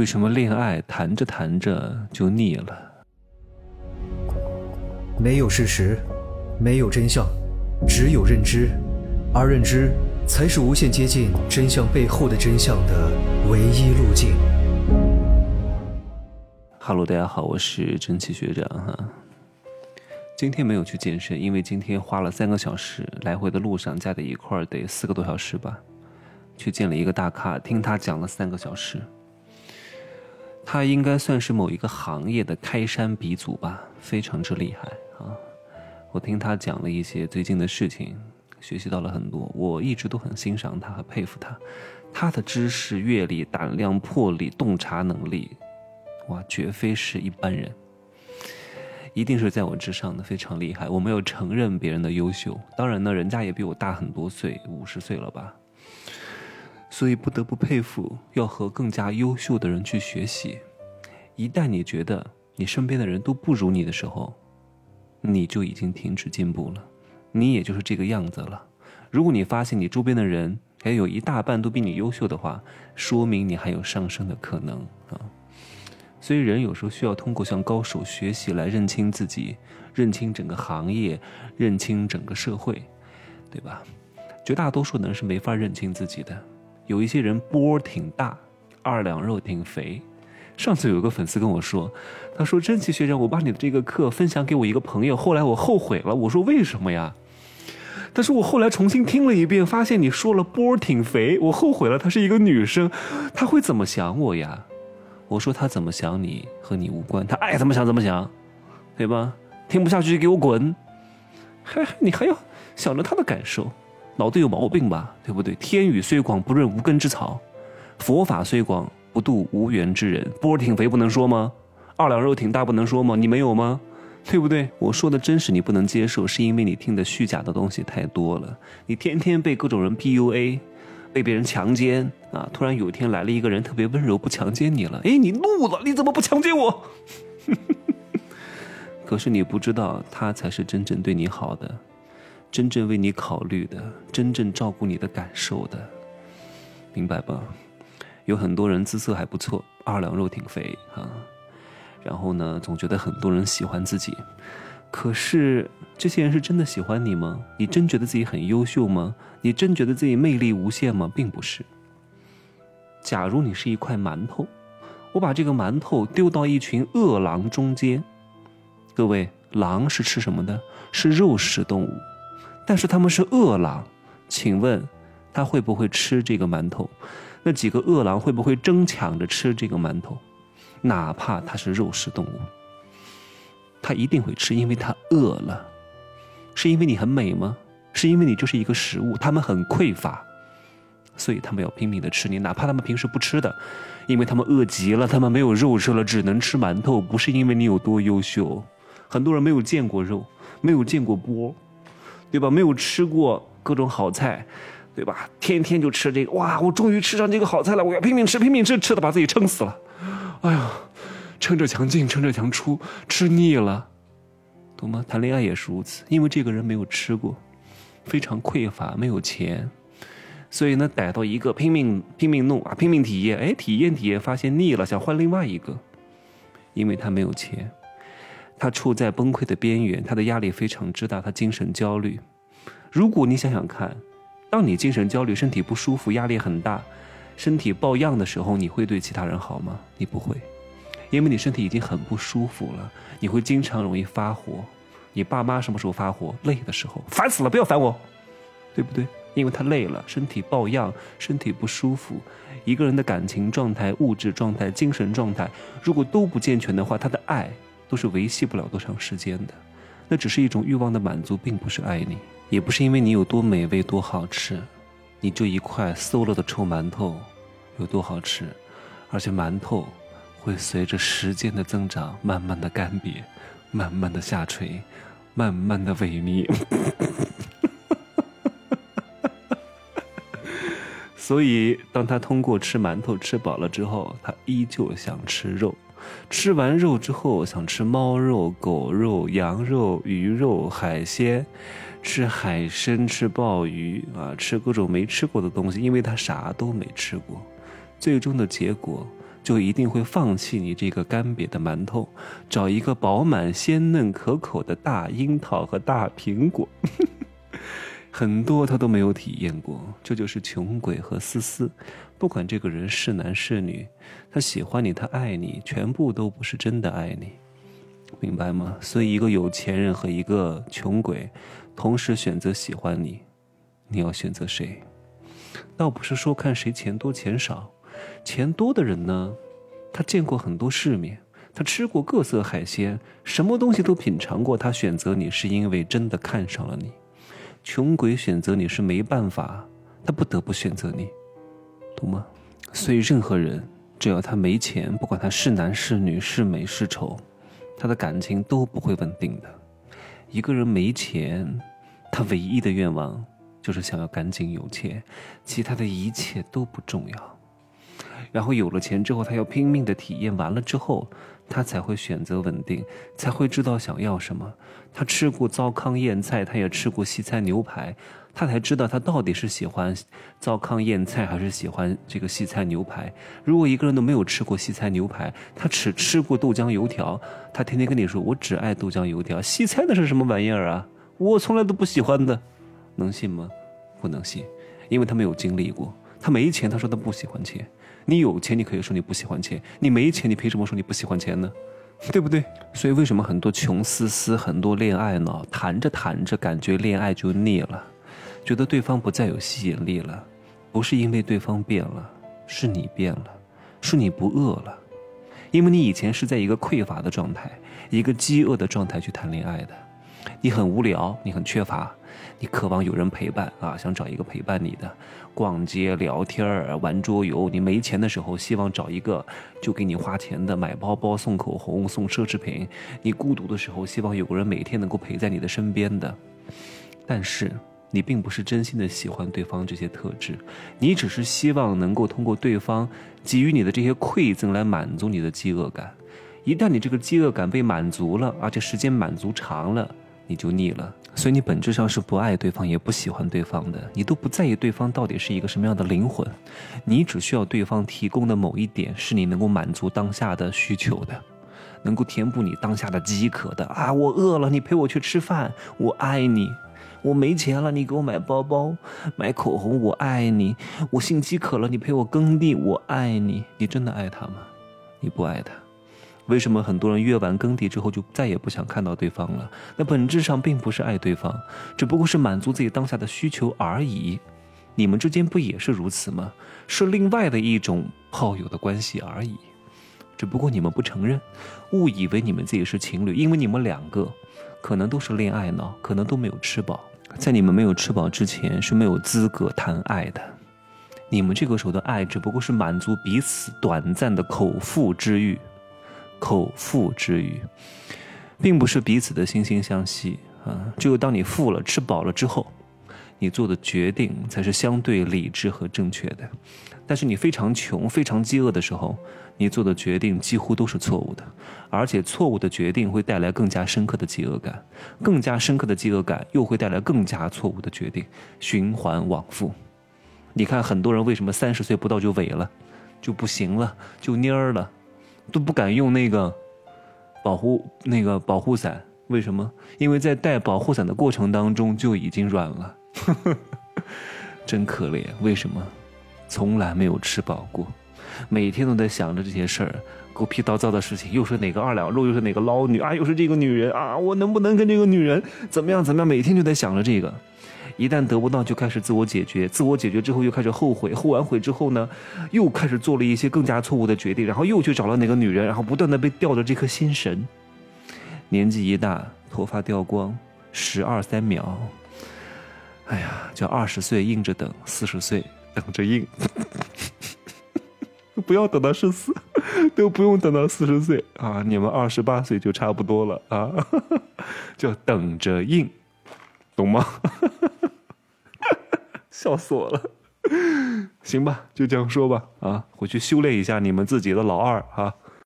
为什么恋爱谈着谈着就腻了？没有事实，没有真相，只有认知，而认知才是无限接近真相背后的真相的唯一路径。哈喽，大家好，我是蒸汽学长哈。今天没有去健身，因为今天花了三个小时来回的路上加在一块儿得四个多小时吧。去见了一个大咖，听他讲了三个小时。他应该算是某一个行业的开山鼻祖吧，非常之厉害啊！我听他讲了一些最近的事情，学习到了很多。我一直都很欣赏他和佩服他，他的知识、阅历、胆量、魄力、洞察能力，哇，绝非是一般人，一定是在我之上的，非常厉害。我没有承认别人的优秀，当然呢，人家也比我大很多岁，五十岁了吧。所以不得不佩服，要和更加优秀的人去学习。一旦你觉得你身边的人都不如你的时候，你就已经停止进步了，你也就是这个样子了。如果你发现你周边的人还有一大半都比你优秀的话，说明你还有上升的可能啊。所以人有时候需要通过向高手学习来认清自己，认清整个行业，认清整个社会，对吧？绝大多数人是没法认清自己的。有一些人波挺大，二两肉挺肥。上次有个粉丝跟我说，他说：“真奇学长，我把你的这个课分享给我一个朋友，后来我后悔了。”我说：“为什么呀？”他说：“我后来重新听了一遍，发现你说了波挺肥，我后悔了。她是一个女生，她会怎么想我呀？”我说：“她怎么想你和你无关，她爱怎么想怎么想，对吧？听不下去就给我滚，还你还要想着她的感受。”脑子有毛病吧，对不对？天宇虽广不润无根之草，佛法虽广不渡无缘之人。波儿挺肥不能说吗？二两肉挺大不能说吗？你没有吗？对不对？我说的真实你不能接受，是因为你听的虚假的东西太多了。你天天被各种人 PUA，被别人强奸啊！突然有一天来了一个人特别温柔，不强奸你了，哎，你怒了，你怎么不强奸我？可是你不知道，他才是真正对你好的。真正为你考虑的，真正照顾你的感受的，明白吧？有很多人姿色还不错，二两肉挺肥啊，然后呢，总觉得很多人喜欢自己，可是这些人是真的喜欢你吗？你真觉得自己很优秀吗？你真觉得自己魅力无限吗？并不是。假如你是一块馒头，我把这个馒头丢到一群饿狼中间，各位，狼是吃什么的？是肉食动物。但是他们是饿狼，请问，他会不会吃这个馒头？那几个饿狼会不会争抢着吃这个馒头？哪怕它是肉食动物，他一定会吃，因为他饿了。是因为你很美吗？是因为你就是一个食物，他们很匮乏，所以他们要拼命的吃你，哪怕他们平时不吃的，因为他们饿极了，他们没有肉吃了，只能吃馒头。不是因为你有多优秀，很多人没有见过肉，没有见过波。对吧？没有吃过各种好菜，对吧？天天就吃这个，哇！我终于吃上这个好菜了，我要拼命吃，拼命吃，吃的把自己撑死了。哎呀，撑着墙进，撑着墙出，吃腻了，懂吗？谈恋爱也是如此，因为这个人没有吃过，非常匮乏，没有钱，所以呢，逮到一个拼命拼命弄啊，拼命体验，哎，体验体验，发现腻了，想换另外一个，因为他没有钱。他处在崩溃的边缘，他的压力非常之大，他精神焦虑。如果你想想看，当你精神焦虑、身体不舒服、压力很大、身体抱恙的时候，你会对其他人好吗？你不会，因为你身体已经很不舒服了。你会经常容易发火。你爸妈什么时候发火？累的时候，烦死了，不要烦我，对不对？因为他累了，身体抱恙，身体不舒服。一个人的感情状态、物质状态、精神状态，如果都不健全的话，他的爱。都是维系不了多长时间的，那只是一种欲望的满足，并不是爱你，也不是因为你有多美味多好吃，你就一块馊了的臭馒头有多好吃，而且馒头会随着时间的增长，慢慢的干瘪，慢慢的下垂，慢慢的萎靡。所以，当他通过吃馒头吃饱了之后，他依旧想吃肉。吃完肉之后，想吃猫肉、狗肉、羊肉、鱼肉、海鲜，吃海参、吃鲍鱼啊，吃各种没吃过的东西，因为他啥都没吃过。最终的结果，就一定会放弃你这个干瘪的馒头，找一个饱满鲜嫩可口的大樱桃和大苹果。很多他都没有体验过，这就是穷鬼和思思。不管这个人是男是女，他喜欢你，他爱你，全部都不是真的爱你，明白吗？所以，一个有钱人和一个穷鬼同时选择喜欢你，你要选择谁？倒不是说看谁钱多钱少，钱多的人呢，他见过很多世面，他吃过各色海鲜，什么东西都品尝过，他选择你是因为真的看上了你。穷鬼选择你是没办法，他不得不选择你，懂吗？所以任何人只要他没钱，不管他是男是女是美是丑，他的感情都不会稳定的。一个人没钱，他唯一的愿望就是想要赶紧有钱，其他的一切都不重要。然后有了钱之后，他要拼命的体验，完了之后。他才会选择稳定，才会知道想要什么。他吃过糟糠咽菜，他也吃过西餐牛排，他才知道他到底是喜欢糟糠咽菜还是喜欢这个西餐牛排。如果一个人都没有吃过西餐牛排，他只吃过豆浆油条，他天天跟你说我只爱豆浆油条，西餐那是什么玩意儿啊？我从来都不喜欢的，能信吗？不能信，因为他没有经历过。他没钱，他说他不喜欢钱。你有钱，你可以说你不喜欢钱；你没钱，你凭什么说你不喜欢钱呢？对不对？所以为什么很多穷丝丝、很多恋爱脑，谈着谈着感觉恋爱就腻了，觉得对方不再有吸引力了？不是因为对方变了，是你变了，是你不饿了，因为你以前是在一个匮乏的状态、一个饥饿的状态去谈恋爱的，你很无聊，你很缺乏。你渴望有人陪伴啊，想找一个陪伴你的，逛街、聊天儿、玩桌游。你没钱的时候，希望找一个就给你花钱的，买包包、送口红、送奢侈品。你孤独的时候，希望有个人每天能够陪在你的身边的。但是你并不是真心的喜欢对方这些特质，你只是希望能够通过对方给予你的这些馈赠来满足你的饥饿感。一旦你这个饥饿感被满足了，而且时间满足长了。你就腻了，所以你本质上是不爱对方，也不喜欢对方的，你都不在意对方到底是一个什么样的灵魂，你只需要对方提供的某一点是你能够满足当下的需求的，能够填补你当下的饥渴的啊！我饿了，你陪我去吃饭，我爱你；我没钱了，你给我买包包、买口红，我爱你；我性饥渴了，你陪我耕地，我爱你。你真的爱他吗？你不爱他。为什么很多人约完耕地之后就再也不想看到对方了？那本质上并不是爱对方，只不过是满足自己当下的需求而已。你们之间不也是如此吗？是另外的一种炮友的关系而已，只不过你们不承认，误以为你们自己是情侣，因为你们两个可能都是恋爱脑，可能都没有吃饱。在你们没有吃饱之前是没有资格谈爱的。你们这个时候的爱只不过是满足彼此短暂的口腹之欲。口腹之欲，并不是彼此的惺惺相惜啊！只有当你富了、吃饱了之后，你做的决定才是相对理智和正确的。但是你非常穷、非常饥饿的时候，你做的决定几乎都是错误的，而且错误的决定会带来更加深刻的饥饿感，更加深刻的饥饿感又会带来更加错误的决定，循环往复。你看，很多人为什么三十岁不到就萎了，就不行了，就蔫儿了？都不敢用那个保护那个保护伞，为什么？因为在带保护伞的过程当中就已经软了，真可怜。为什么？从来没有吃饱过，每天都在想着这些事儿，狗屁叨叨的事情，又是哪个二两肉，又是哪个捞女啊，又是这个女人啊，我能不能跟这个女人怎么样怎么样？每天就在想着这个。一旦得不到，就开始自我解决，自我解决之后又开始后悔，后完悔之后呢，又开始做了一些更加错误的决定，然后又去找了哪个女人，然后不断的被吊着这颗心神。年纪一大，头发掉光，十二三秒，哎呀，叫二十岁硬着等，四十岁等着硬，不要等到十四，都不用等到四十岁啊，你们二十八岁就差不多了啊，叫等着硬，懂吗？笑死我了，行吧，就这样说吧，啊，回去修炼一下你们自己的老二啊。